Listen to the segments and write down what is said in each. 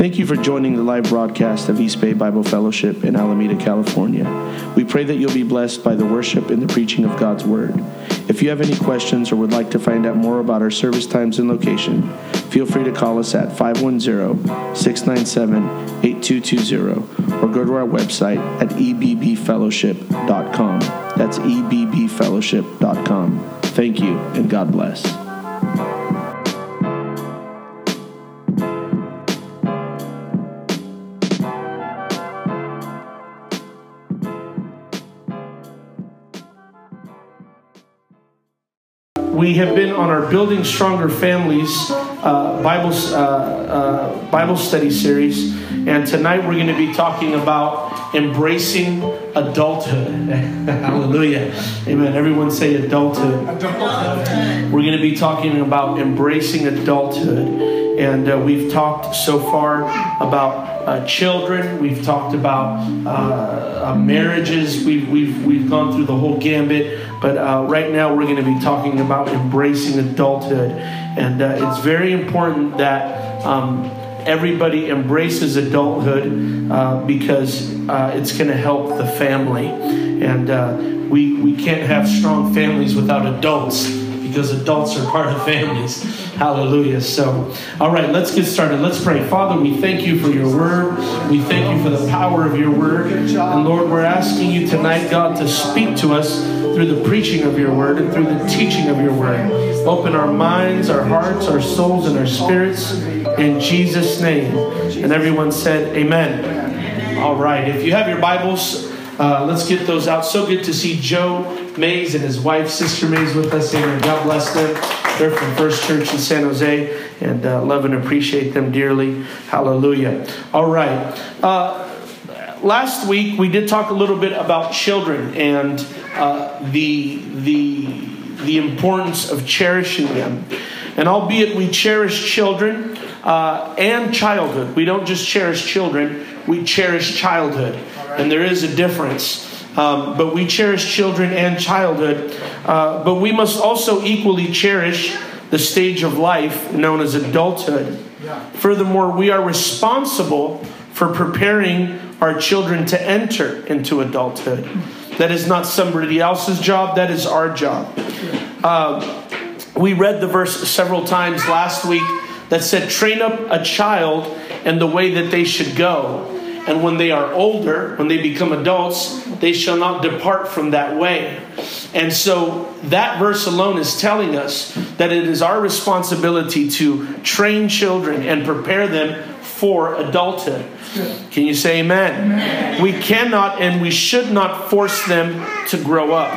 Thank you for joining the live broadcast of East Bay Bible Fellowship in Alameda, California. We pray that you'll be blessed by the worship and the preaching of God's Word. If you have any questions or would like to find out more about our service times and location, feel free to call us at 510 697 8220 or go to our website at ebbfellowship.com. That's ebbfellowship.com. Thank you and God bless. We have been on our Building Stronger Families uh, Bible, uh, uh, Bible study series, and tonight we're going to be talking about embracing adulthood. Hallelujah. Amen. Everyone say adulthood. adulthood. We're going to be talking about embracing adulthood. And uh, we've talked so far about uh, children. We've talked about uh, uh marriages. We've, we've, we've gone through the whole gambit. But uh, right now, we're going to be talking about embracing adulthood. And uh, it's very important that um, everybody embraces adulthood uh, because uh, it's going to help the family. And uh, we, we can't have strong families without adults because adults are part of families. Hallelujah. So, all right, let's get started. Let's pray. Father, we thank you for your word. We thank you for the power of your word. And Lord, we're asking you tonight, God, to speak to us through the preaching of your word and through the teaching of your word. Open our minds, our hearts, our souls, and our spirits in Jesus' name. And everyone said, Amen. All right, if you have your Bibles, uh, let's get those out. So good to see Joe Mays and his wife, Sister Mays, with us. Amen. God bless them. They're from First Church in San Jose, and uh, love and appreciate them dearly. Hallelujah. All right. Uh, last week we did talk a little bit about children and uh, the the the importance of cherishing them. And albeit we cherish children uh, and childhood, we don't just cherish children; we cherish childhood, and there is a difference. Um, but we cherish children and childhood. Uh, but we must also equally cherish the stage of life known as adulthood. Furthermore, we are responsible for preparing our children to enter into adulthood. That is not somebody else's job, that is our job. Uh, we read the verse several times last week that said, Train up a child in the way that they should go. And when they are older, when they become adults, they shall not depart from that way. And so that verse alone is telling us that it is our responsibility to train children and prepare them for adulthood. Can you say amen? amen? We cannot and we should not force them to grow up.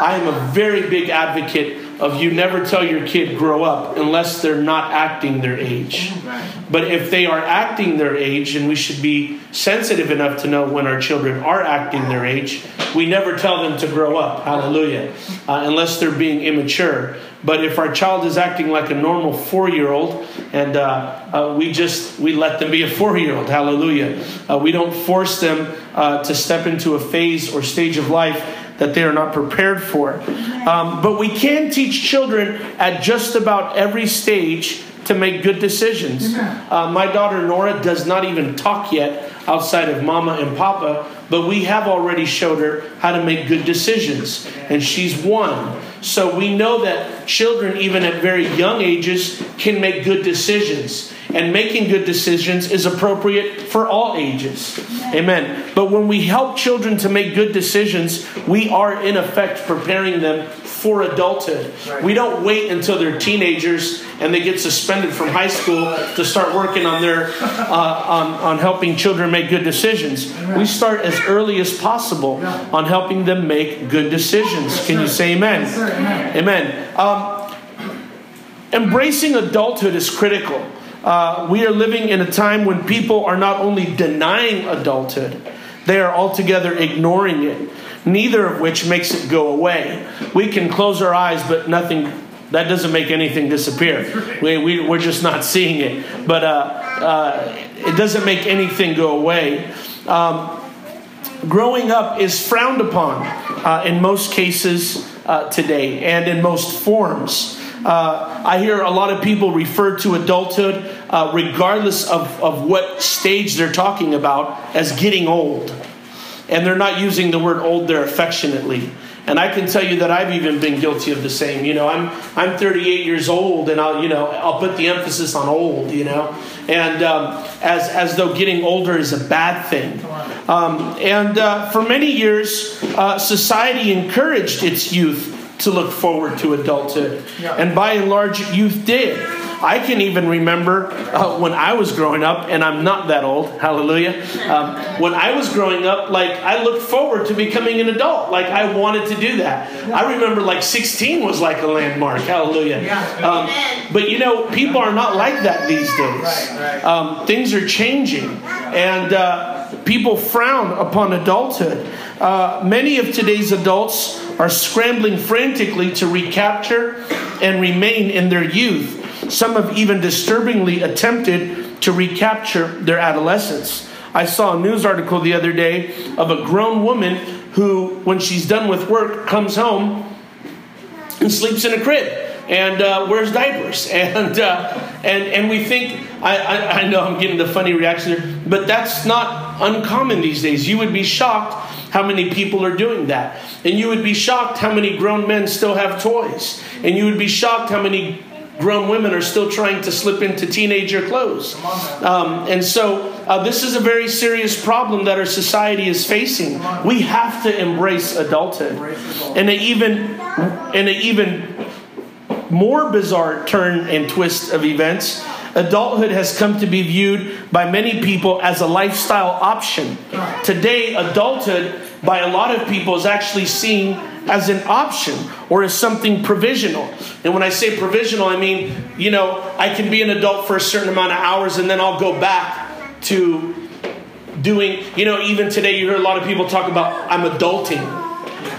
I am a very big advocate of you never tell your kid grow up unless they're not acting their age. But if they are acting their age, and we should be sensitive enough to know when our children are acting their age, we never tell them to grow up. Hallelujah. Uh, unless they're being immature. But if our child is acting like a normal four year old, and uh, uh, we just we let them be a four year old, hallelujah. Uh, we don't force them uh, to step into a phase or stage of life that they are not prepared for. Um, but we can teach children at just about every stage to make good decisions. Uh, my daughter Nora does not even talk yet outside of mama and papa, but we have already showed her how to make good decisions, and she's one. So we know that children, even at very young ages, can make good decisions. And making good decisions is appropriate for all ages. Amen. But when we help children to make good decisions, we are in effect preparing them for adulthood. We don't wait until they're teenagers and they get suspended from high school to start working on their uh, on, on helping children make good decisions. We start as early as possible on helping them make good decisions. Can you say amen? Amen. Um, embracing adulthood is critical. Uh, we are living in a time when people are not only denying adulthood, they are altogether ignoring it, neither of which makes it go away. We can close our eyes, but nothing, that doesn't make anything disappear. We, we, we're just not seeing it. But uh, uh, it doesn't make anything go away. Um, growing up is frowned upon uh, in most cases uh, today and in most forms. Uh, I hear a lot of people refer to adulthood, uh, regardless of, of what stage they're talking about, as getting old. And they're not using the word old there affectionately. And I can tell you that I've even been guilty of the same. You know, I'm I'm 38 years old, and I'll you know I'll put the emphasis on old. You know, and um, as as though getting older is a bad thing. Um, and uh, for many years, uh, society encouraged its youth to look forward to adulthood, yeah. and by and large, youth did. I can even remember uh, when I was growing up, and I'm not that old, hallelujah. Um, when I was growing up, like I looked forward to becoming an adult. Like I wanted to do that. I remember like 16 was like a landmark, hallelujah. Um, but you know, people are not like that these days. Um, things are changing, and uh, people frown upon adulthood. Uh, many of today's adults are scrambling frantically to recapture and remain in their youth some have even disturbingly attempted to recapture their adolescence. I saw a news article the other day of a grown woman who, when she's done with work, comes home and sleeps in a crib and uh, wears diapers. And, uh, and, and we think, I, I, I, know I'm getting the funny reaction there, but that's not uncommon these days. You would be shocked how many people are doing that. And you would be shocked how many grown men still have toys. And you would be shocked how many grown women are still trying to slip into teenager clothes. Um, and so, uh, this is a very serious problem that our society is facing. We have to embrace adulthood. And an even, in an even more bizarre turn and twist of events, adulthood has come to be viewed by many people as a lifestyle option. Today, adulthood by a lot of people is actually seen as an option or as something provisional. And when I say provisional, I mean, you know, I can be an adult for a certain amount of hours and then I'll go back to doing, you know, even today you hear a lot of people talk about, I'm adulting.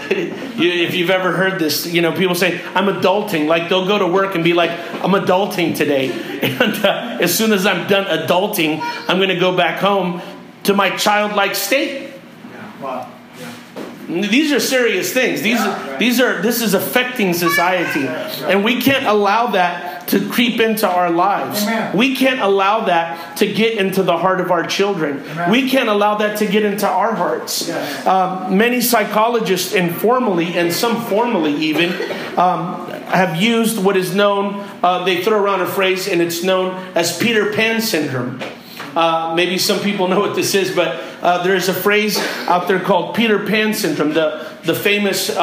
if you've ever heard this, you know, people say, I'm adulting. Like they'll go to work and be like, I'm adulting today. And uh, as soon as I'm done adulting, I'm going to go back home to my childlike state. Wow. These are serious things. These, yeah, right. these are this is affecting society, and we can't allow that to creep into our lives. Amen. We can't allow that to get into the heart of our children. Amen. We can't allow that to get into our hearts. Yes. Um, many psychologists, informally and some formally even, um, have used what is known. Uh, they throw around a phrase, and it's known as Peter Pan syndrome. Uh, maybe some people know what this is, but uh, there's a phrase out there called Peter Pan syndrome. The, the famous uh,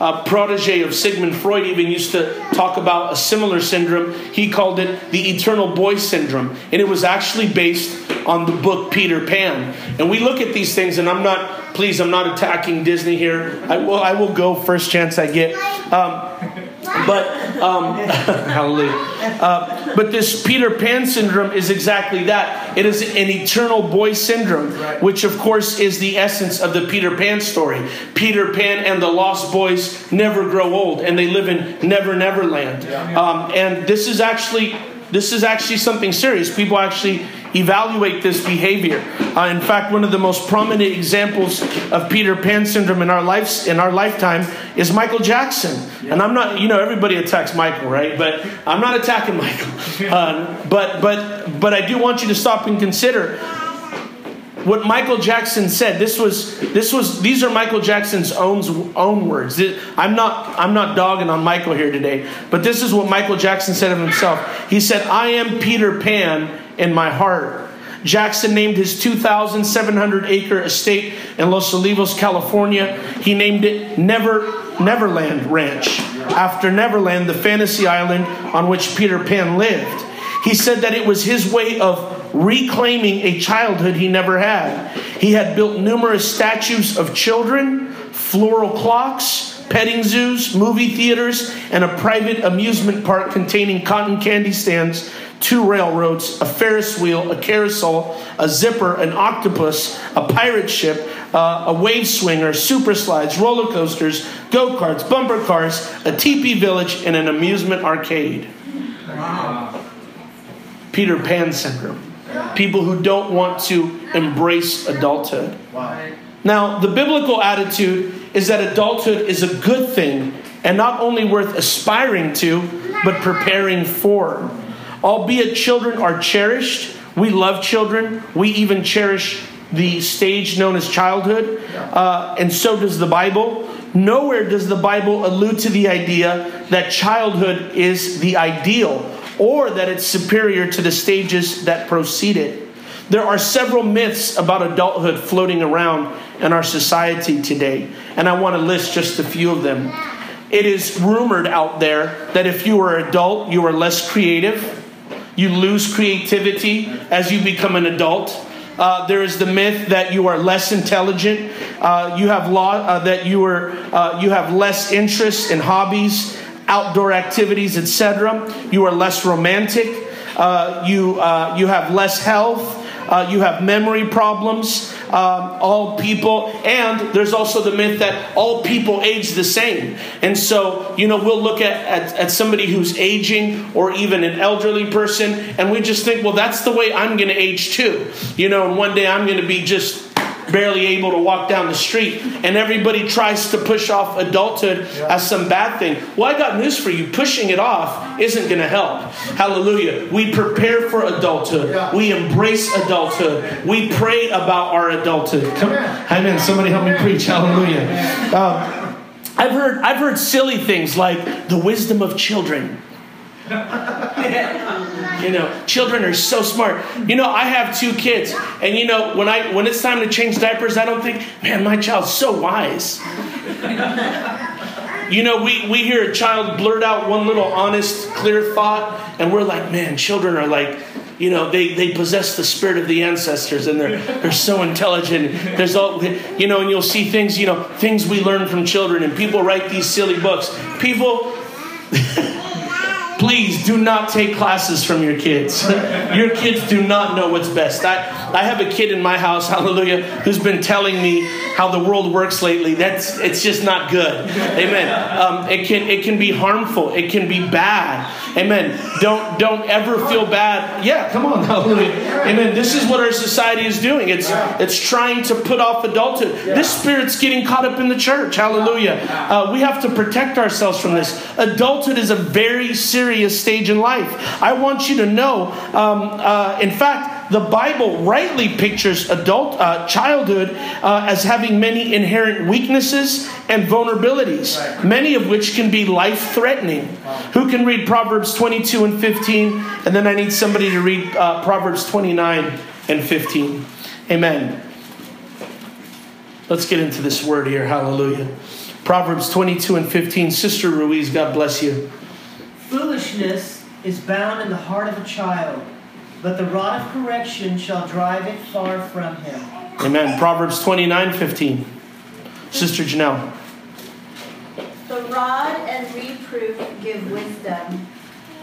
uh, protege of Sigmund Freud even used to talk about a similar syndrome. He called it the eternal boy syndrome. And it was actually based on the book Peter Pan. And we look at these things, and I'm not, please, I'm not attacking Disney here. I will, I will go first chance I get. Um, but um, hallelujah. Uh, but this Peter Pan syndrome is exactly that. It is an eternal boy syndrome, which of course is the essence of the Peter Pan story. Peter Pan and the Lost Boys never grow old, and they live in Never Never Land. Um, and this is actually this is actually something serious. People actually evaluate this behavior. Uh, in fact, one of the most prominent examples of Peter Pan syndrome in our lives in our lifetime is Michael Jackson. Yeah. And I'm not, you know, everybody attacks Michael, right? But I'm not attacking Michael. Uh, but but but I do want you to stop and consider what Michael Jackson said. This was this was these are Michael Jackson's own own words. I'm not I'm not dogging on Michael here today, but this is what Michael Jackson said of himself. He said, "I am Peter Pan in my heart." Jackson named his 2,700 acre estate in Los Olivos, California. He named it Never Neverland Ranch after Neverland, the fantasy island on which Peter Pan lived. He said that it was his way of reclaiming a childhood he never had. He had built numerous statues of children, floral clocks, petting zoos, movie theaters, and a private amusement park containing cotton candy stands, two railroads, a Ferris wheel, a carousel, a zipper, an octopus, a pirate ship, uh, a wave swinger, super slides, roller coasters, go karts, bumper cars, a teepee village, and an amusement arcade. Wow. Peter Pan syndrome people who don't want to embrace adulthood. Wow. Now, the biblical attitude is that adulthood is a good thing and not only worth aspiring to, but preparing for. Albeit children are cherished, we love children, we even cherish the stage known as childhood, uh, and so does the Bible. Nowhere does the Bible allude to the idea that childhood is the ideal or that it's superior to the stages that precede it. There are several myths about adulthood floating around in our society today, and I want to list just a few of them. It is rumored out there that if you are adult, you are less creative. You lose creativity as you become an adult. Uh, there is the myth that you are less intelligent. Uh, you have law uh, that you are uh, you have less interest in hobbies, outdoor activities, etc. You are less romantic. Uh, you uh, you have less health. you have memory problems um, all people, and there's also the myth that all people age the same. And so, you know, we'll look at, at, at somebody who's aging or even an elderly person, and we just think, well, that's the way I'm going to age too. You know, and one day I'm going to be just barely able to walk down the street, and everybody tries to push off adulthood yeah. as some bad thing. Well, I got news for you. Pushing it off isn't going to help. Hallelujah. We prepare for adulthood, yeah. we embrace adulthood, we pray about our adulthood. Come, amen. Somebody help me preach. Hallelujah. Um, I've heard, I've heard silly things like the wisdom of children. you know, children are so smart. You know, I have two kids, and you know, when I when it's time to change diapers, I don't think, man, my child's so wise. You know, we, we hear a child blurt out one little honest, clear thought, and we're like, man, children are like, you know, they, they possess the spirit of the ancestors and they're, they're so intelligent. There's all, you know, and you'll see things, you know, things we learn from children, and people write these silly books. People, Please do not take classes from your kids. your kids do not know what's best. I, I have a kid in my house, hallelujah, who's been telling me how the world works lately. That's it's just not good. Amen. Um, it can it can be harmful. It can be bad. Amen. Don't don't ever feel bad. Yeah, come on, hallelujah. Amen. This is what our society is doing. It's it's trying to put off adulthood. This spirit's getting caught up in the church. Hallelujah. Uh, we have to protect ourselves from this. Adulthood is a very serious serious stage in life. I want you to know, um, uh, in fact, the Bible rightly pictures adult uh, childhood uh, as having many inherent weaknesses and vulnerabilities, right. many of which can be life threatening. Wow. Who can read Proverbs 22 and 15? And then I need somebody to read uh, Proverbs 29 and 15. Amen. Let's get into this word here. Hallelujah. Proverbs 22 and 15. Sister Ruiz, God bless you. Foolishness is bound in the heart of a child, but the rod of correction shall drive it far from him. Amen. Proverbs 29 15. Sister Janelle. The rod and reproof give wisdom,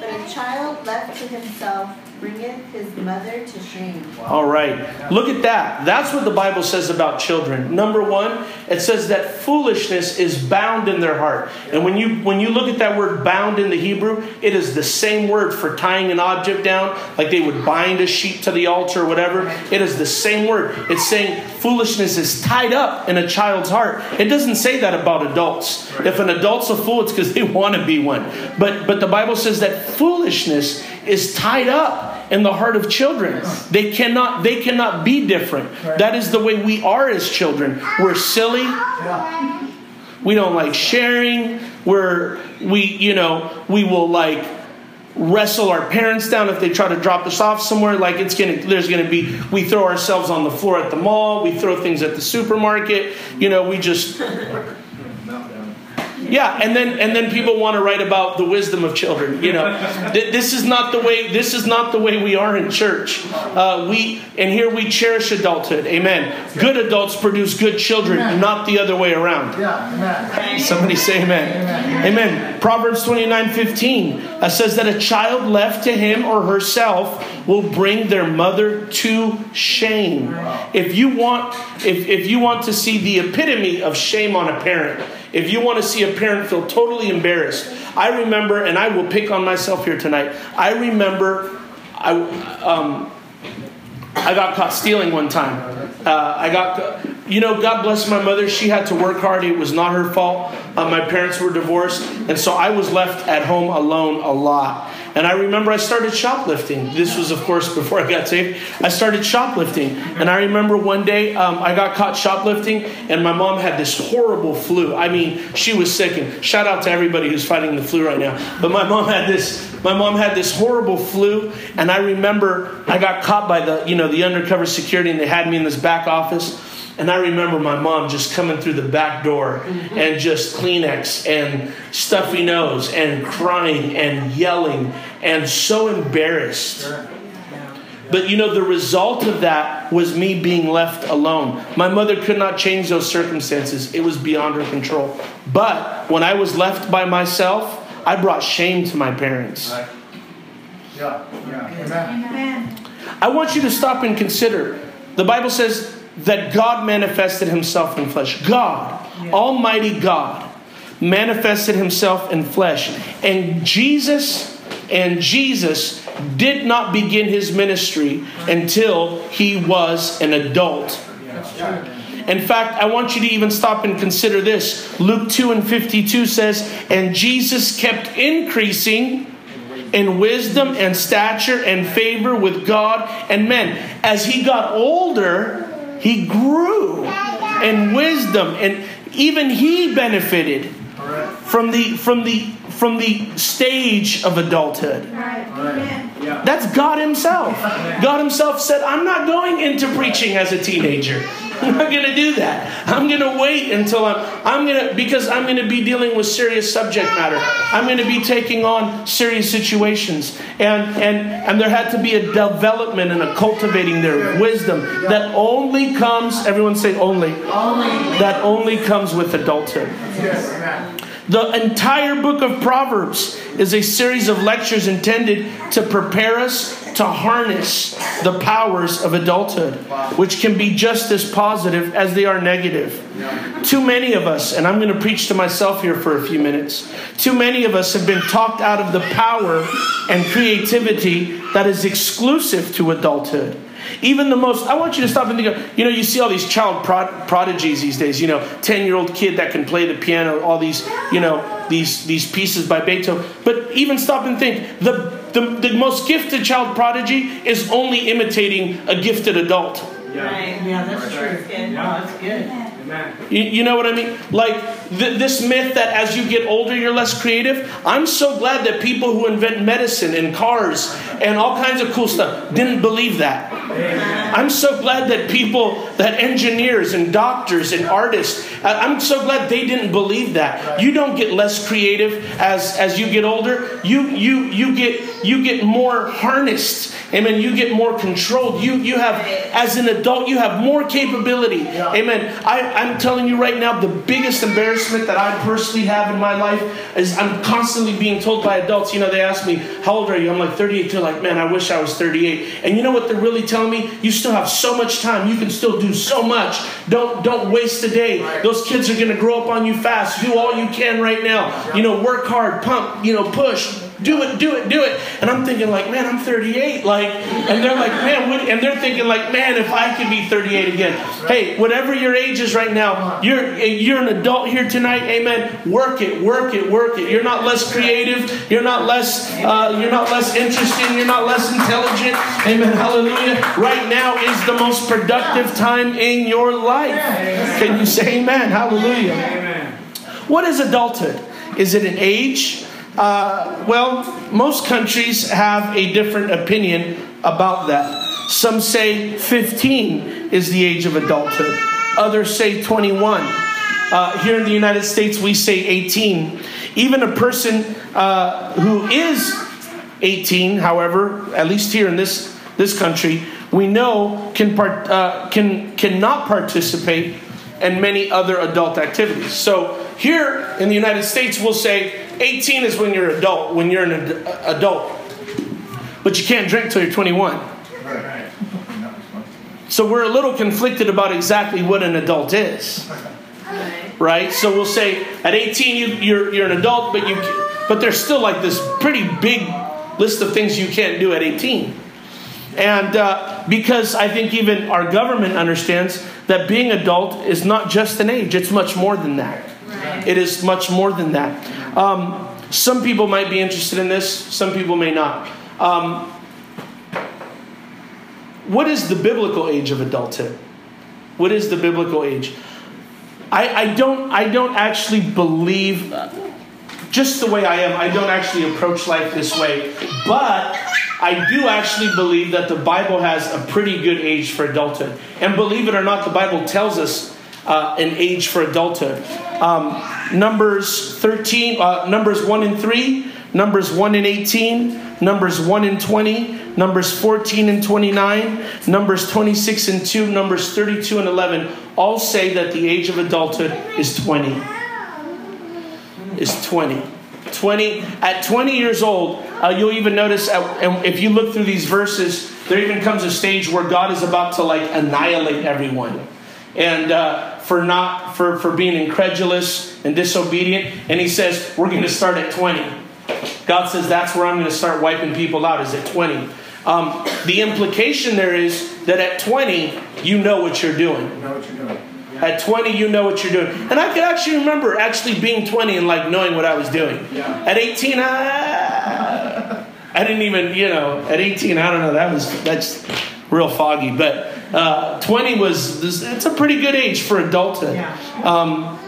but a child left to himself bringeth his mother to shame. All right. Look at that. That's what the Bible says about children. Number one, it says that foolishness is bound in their heart. And when you when you look at that word bound in the Hebrew, it is the same word for tying an object down, like they would bind a sheep to the altar or whatever. It is the same word. It's saying foolishness is tied up in a child's heart. It doesn't say that about adults. If an adult's a fool, it's because they want to be one. But but the Bible says that foolishness is tied up in the heart of children. They cannot they cannot be different. That is the way we are as children. We're silly. We don't like sharing. We're we you know, we will like wrestle our parents down if they try to drop us off somewhere like it's gonna there's gonna be we throw ourselves on the floor at the mall we throw things at the supermarket you know we just yeah, and then and then people want to write about the wisdom of children. You know, this is not the way. This is not the way we are in church. Uh, we and here we cherish adulthood. Amen. Good adults produce good children, amen. not the other way around. Yeah, amen. Somebody say amen. Amen. amen. Proverbs twenty nine fifteen uh, says that a child left to him or herself will bring their mother to shame. If you want, if if you want to see the epitome of shame on a parent if you want to see a parent feel totally embarrassed, I remember, and I will pick on myself here tonight. I remember I, um, I got caught stealing one time. Uh, I got you know, God bless my mother. She had to work hard. It was not her fault. Uh, my parents were divorced. And so I was left at home alone a lot. And I remember I started shoplifting. This was, of course, before I got saved. I started shoplifting. And I remember one day um, I got caught shoplifting, and my mom had this horrible flu. I mean, she was sick. And shout out to everybody who's fighting the flu right now. But my mom had this. My mom had this horrible flu, and I remember I got caught by the, you know, the undercover security, and they had me in this back office. And I remember my mom just coming through the back door mm-hmm. and just Kleenex and stuffy nose and crying and yelling and so embarrassed. Sure. But you know, the result of that was me being left alone. My mother could not change those circumstances, it was beyond her control. But when I was left by myself, I brought shame to my parents. Right. Yeah, yeah. Amen. I want you to stop and consider. The Bible says that God manifested himself in flesh. God, yeah. Almighty God, manifested himself in flesh. And Jesus, and Jesus did not begin his ministry until he was an adult. In fact, I want you to even stop and consider this. Luke 2 and 52 says, And Jesus kept increasing in wisdom and stature and favor with God and men. As he got older, he grew in wisdom, and even he benefited from the from the from the stage of adulthood. That's God Himself. God Himself said, I'm not going into preaching as a teenager. I'm not going to do that. I'm going to wait until I'm, I'm going to, because I'm going to be dealing with serious subject matter. I'm going to be taking on serious situations. And, and, and there had to be a development and a cultivating their wisdom that only comes, everyone say only, only. that only comes with adulthood. Yes. The entire book of Proverbs is a series of lectures intended to prepare us to harness the powers of adulthood, which can be just as positive as they are negative. Too many of us, and I'm going to preach to myself here for a few minutes, too many of us have been talked out of the power and creativity that is exclusive to adulthood. Even the most, I want you to stop and think of, you know, you see all these child prod, prodigies these days, you know, 10 year old kid that can play the piano, all these, you know, these, these pieces by Beethoven. But even stop and think, the, the, the most gifted child prodigy is only imitating a gifted adult. Yeah, right. yeah that's true. Yeah, oh, that's good. You, you, know what I mean? Like th- this myth that as you get older, you're less creative. I'm so glad that people who invent medicine and cars and all kinds of cool stuff didn't believe that. I'm so glad that people, that engineers and doctors and artists, I'm so glad they didn't believe that. You don't get less creative as as you get older. You you you get you get more harnessed. Amen. You get more controlled. You you have as an adult you have more capability. Amen. I, I'm telling you right now, the biggest embarrassment that I personally have in my life is I'm constantly being told by adults, you know, they ask me, How old are you? I'm like 38. They're like, Man, I wish I was 38. And you know what they're really telling me? You still have so much time. You can still do so much. Don't don't waste a day. Those kids are gonna grow up on you fast. Do all you can right now. You know, work hard, pump, you know, push do it, do it, do it. And I'm thinking like, man, I'm 38. Like, and they're like, man, what? and they're thinking like, man, if I could be 38 again. Hey, whatever your age is right now, you're you're an adult here tonight. Amen. Work it, work it, work it. You're not less creative. You're not less. Uh, you're not less interesting. You're not less intelligent. Amen. Hallelujah. Right now is the most productive time in your life. Can you say Amen? Hallelujah. What is adulthood? Is it an age? Uh, well, most countries have a different opinion about that. Some say 15 is the age of adulthood, others say 21. Uh, here in the United States, we say 18. Even a person uh, who is 18, however, at least here in this, this country, we know can, part, uh, can cannot participate in many other adult activities. So here in the United States, we'll say 18 is when you're adult, when you're an ad- adult. But you can't drink till you're 21. So we're a little conflicted about exactly what an adult is. Right? So we'll say at 18 you, you're, you're an adult, but you but there's still like this pretty big list of things you can't do at 18. And uh, because I think even our government understands that being adult is not just an age, it's much more than that. It is much more than that. Um, some people might be interested in this, some people may not. Um, what is the biblical age of adulthood? What is the biblical age? I, I don't I don't actually believe just the way I am, I don't actually approach life this way. But I do actually believe that the Bible has a pretty good age for adulthood. And believe it or not, the Bible tells us uh, an age for adulthood. Um, numbers 13, uh, Numbers 1 and 3, Numbers 1 and 18, Numbers 1 and 20, Numbers 14 and 29, Numbers 26 and 2, Numbers 32 and 11 all say that the age of adulthood is 20. Is 20. 20 at 20 years old uh, you'll even notice at, and if you look through these verses there even comes a stage where god is about to like annihilate everyone and uh, for not for for being incredulous and disobedient and he says we're going to start at 20 god says that's where i'm going to start wiping people out is at 20 um, the implication there is that at 20 you know what you're doing You know what you're doing. at 20, you know what you're doing. And I could actually remember actually being 20 and like knowing what I was doing. Yeah. At 18, I, I didn't even, you know, at 18, I don't know, that was, that's real foggy. But uh, 20 was, this- it's a pretty good age for adulthood. Yeah. Um,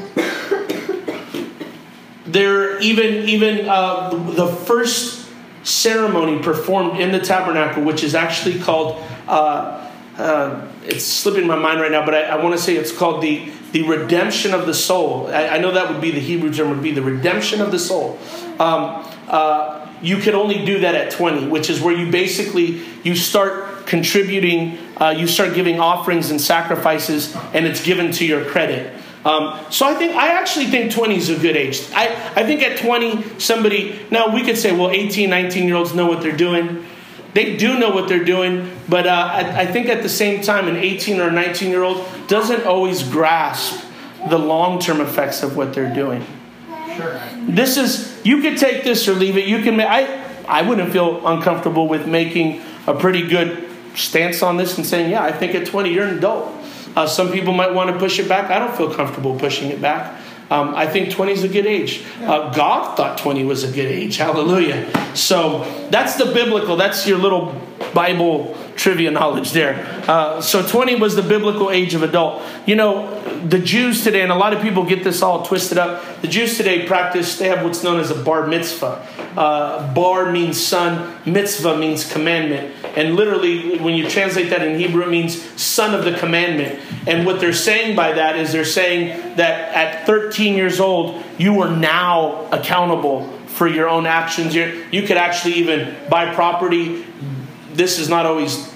there, even, even uh, the first ceremony performed in the tabernacle, which is actually called, uh, uh, it's slipping my mind right now, but I, I want to say it's called the, the redemption of the soul. I, I know that would be the Hebrew term, would be the redemption of the soul. Um, uh, you can only do that at 20, which is where you basically, you start contributing, uh, you start giving offerings and sacrifices, and it's given to your credit. Um, so I think I actually think 20 is a good age. I, I think at 20, somebody now we could say, well, 18, 19 year olds know what they're doing. They do know what they're doing, but uh, I, I think at the same time, an 18 or 19 year old doesn't always grasp the long term effects of what they're doing. Sure. This is you could take this or leave it. You can. I I wouldn't feel uncomfortable with making a pretty good stance on this and saying, yeah, I think at 20 you're an adult. Uh, some people might want to push it back. I don't feel comfortable pushing it back. Um, I think 20 is a good age. Uh, God thought 20 was a good age. Hallelujah. So that's the biblical, that's your little Bible trivia knowledge there. Uh, so 20 was the biblical age of adult. You know, the Jews today, and a lot of people get this all twisted up, the Jews today practice, they have what's known as a bar mitzvah. Uh, bar means son, mitzvah means commandment. And literally, when you translate that in Hebrew, it means son of the commandment. And what they're saying by that is they're saying that at 13 years old, you are now accountable for your own actions. You're, you could actually even buy property. This is not always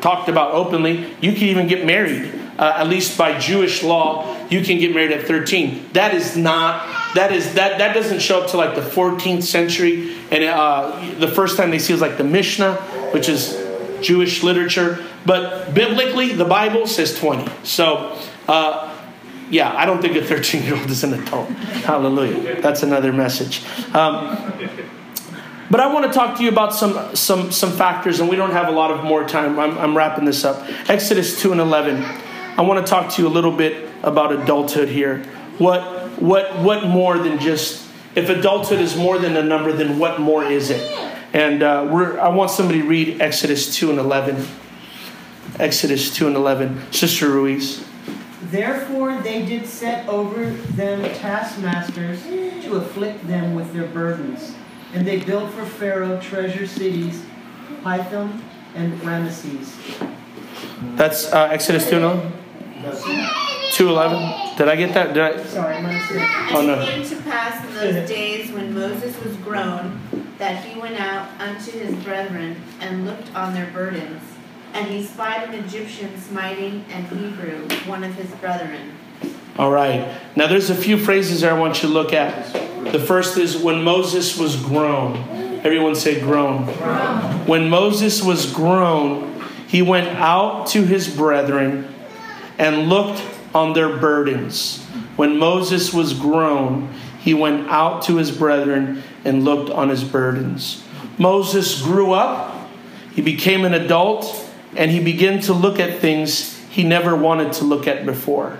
talked about openly. You can even get married. Uh, at least by Jewish law, you can get married at 13. That is not. That is that. That doesn't show up to like the 14th century, and uh, the first time they see is like the Mishnah, which is Jewish literature. But biblically, the Bible says 20. So. Uh, yeah, I don't think a 13 year old is an adult. Hallelujah. That's another message. Um, but I want to talk to you about some some some factors, and we don't have a lot of more time. I'm, I'm wrapping this up. Exodus two and eleven. I want to talk to you a little bit about adulthood here. What what what more than just if adulthood is more than a number, then what more is it? And uh, we're, I want somebody to read Exodus two and eleven. Exodus two and eleven. Sister Ruiz. Therefore they did set over them taskmasters to afflict them with their burdens. And they built for Pharaoh treasure cities, Pithom and Ramesses. That's uh, Exodus two and eleven. Two eleven. Did I get that? Did I? Sorry, my mistake. Oh, no. it came to pass in those days when Moses was grown, that he went out unto his brethren and looked on their burdens. And he spied an Egyptian smiting an Hebrew, one of his brethren. All right. Now, there's a few phrases there I want you to look at. The first is when Moses was grown. Everyone say grown. When Moses was grown, he went out to his brethren and looked on their burdens. When Moses was grown, he went out to his brethren and looked on his burdens. Moses grew up, he became an adult, and he began to look at things he never wanted to look at before.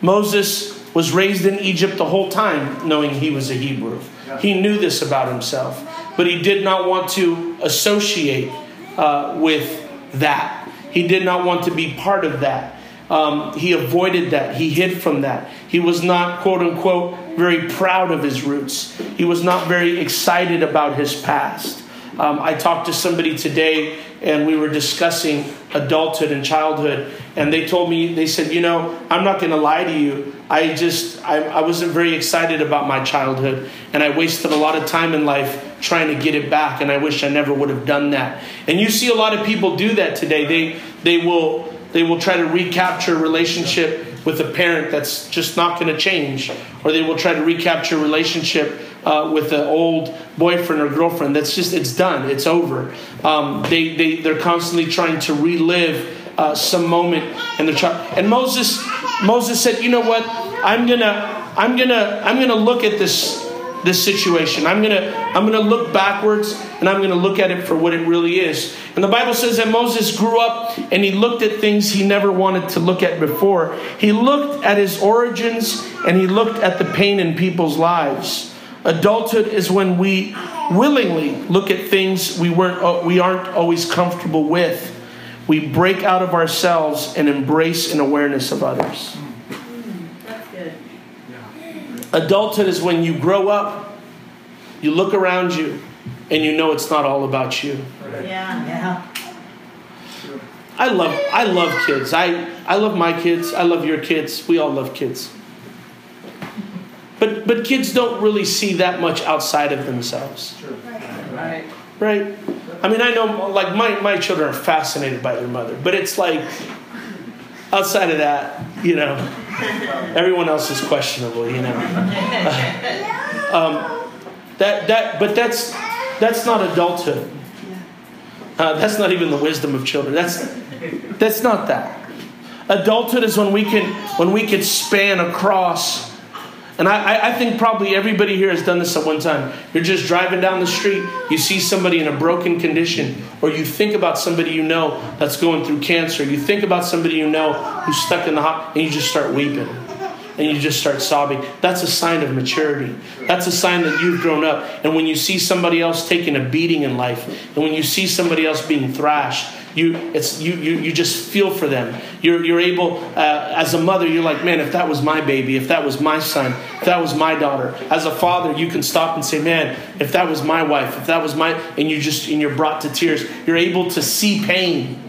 Moses was raised in Egypt the whole time knowing he was a Hebrew. He knew this about himself, but he did not want to associate uh, with that. He did not want to be part of that. Um, he avoided that. He hid from that. He was not, quote unquote, very proud of his roots. He was not very excited about his past. Um, I talked to somebody today and we were discussing adulthood and childhood and they told me they said you know i'm not going to lie to you i just I, I wasn't very excited about my childhood and i wasted a lot of time in life trying to get it back and i wish i never would have done that and you see a lot of people do that today they they will they will try to recapture a relationship with a parent that's just not going to change or they will try to recapture a relationship uh, with an old boyfriend or girlfriend. That's just, it's done, it's over. Um, they, they, they're constantly trying to relive uh, some moment in their child. And Moses, Moses said, you know what? I'm gonna, I'm gonna, I'm gonna look at this this situation. I'm gonna I'm gonna look backwards and I'm gonna look at it for what it really is. And the Bible says that Moses grew up and he looked at things he never wanted to look at before. He looked at his origins and he looked at the pain in people's lives. Adulthood is when we willingly look at things we weren't uh, we aren't always comfortable with. We break out of ourselves and embrace an awareness of others. That's good. Adulthood is when you grow up, you look around you, and you know it's not all about you. Yeah. Yeah. I love I love kids. I, I love my kids. I love your kids. We all love kids. But but kids don't really see that much outside of themselves. Right. Right? I mean I know like my, my children are fascinated by their mother, but it's like outside of that, you know, everyone else is questionable, you know. um, that that but that's that's not adulthood. Uh, that's not even the wisdom of children. That's that's not that. Adulthood is when we can when we can span across. And I, I think probably everybody here has done this at one time. You're just driving down the street, you see somebody in a broken condition, or you think about somebody you know that's going through cancer. You think about somebody you know who's stuck in the hot, and you just start weeping and you just start sobbing. That's a sign of maturity. That's a sign that you've grown up. And when you see somebody else taking a beating in life, and when you see somebody else being thrashed, you it's you you, you just feel for them. You're you're able uh, as a mother. You're like, man, if that was my baby, if that was my son, if that was my daughter. As a father, you can stop and say, man, if that was my wife, if that was my, and you just and you're brought to tears. You're able to see pain.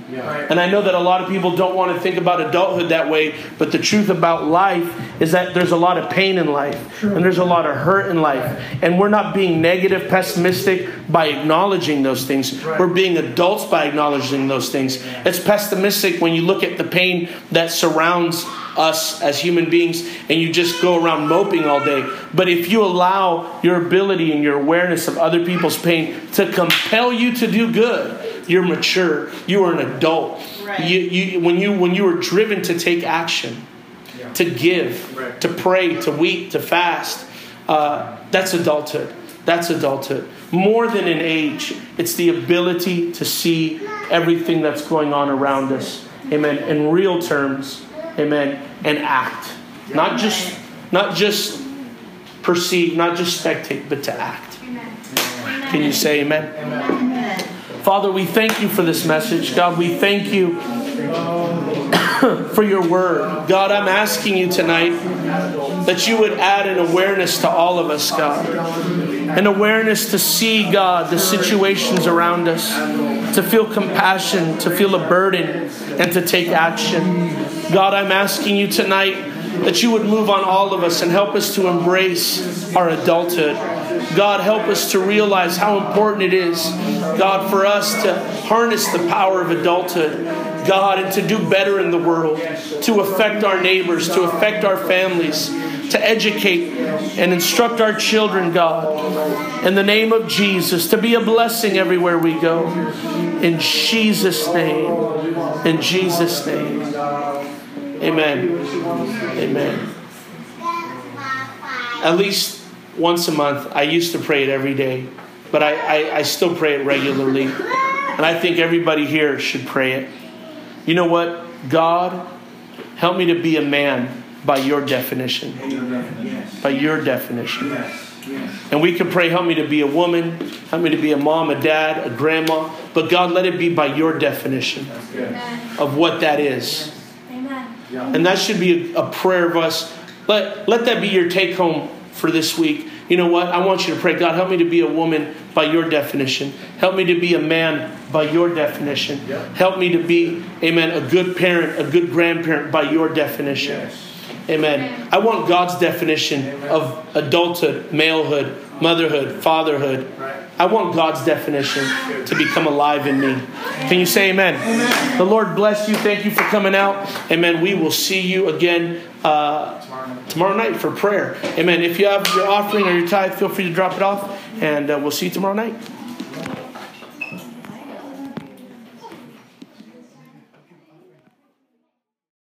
And I know that a lot of people don't want to think about adulthood that way, but the truth about life is that there's a lot of pain in life, and there's a lot of hurt in life. And we're not being negative, pessimistic by acknowledging those things. We're being adults by acknowledging those things. It's pessimistic when you look at the pain that surrounds us as human beings and you just go around moping all day. But if you allow your ability and your awareness of other people's pain to compel you to do good, you're mature. You are an adult. Right. You, you, when you when you are driven to take action, to give, Right. to pray, to weep, to fast, uh, that's adulthood. That's adulthood. More than an age, it's the ability to see everything that's going on around us. Amen. In real terms, amen, and act. Not just not just perceive, not just spectate, but to act. Can you say amen? Amen. Father, we thank you for this message. God, we thank you for your word. God, I'm asking you tonight that you would add an awareness to all of us, God. An awareness to see, God, the situations around us, to feel compassion, to feel a burden, and to take action. God, I'm asking you tonight that you would move on all of us and help us to embrace our adulthood. God, help us to realize how important it is, God, for us to harness the power of adulthood, God, and to do better in the world, to affect our neighbors, to affect our families, to educate and instruct our children, God, in the name of Jesus, to be a blessing everywhere we go. In Jesus' name. In Jesus' name. Amen. Amen. At least once a month. I used to pray it every day, but I, I, I still pray it regularly. And I think everybody here should pray it. You know what? God, help me to be a man by your definition. By your definition. And we can pray, help me to be a woman, help me to be a mom, a dad, a grandma. But God, let it be by your definition of what that is. Amen. And that should be a prayer of us. Let, let that be your take home for this week. You know what? I want you to pray, God, help me to be a woman by your definition. Help me to be a man by your definition. Help me to be, amen, a good parent, a good grandparent by your definition. Yes. Amen. I want God's definition Amen. of adulthood, malehood, motherhood, fatherhood. I want God's definition to become alive in me. Can you say amen? amen? The Lord bless you. Thank you for coming out. Amen. We will see you again uh, tomorrow night for prayer. Amen. If you have your offering or your tithe, feel free to drop it off, and uh, we'll see you tomorrow night.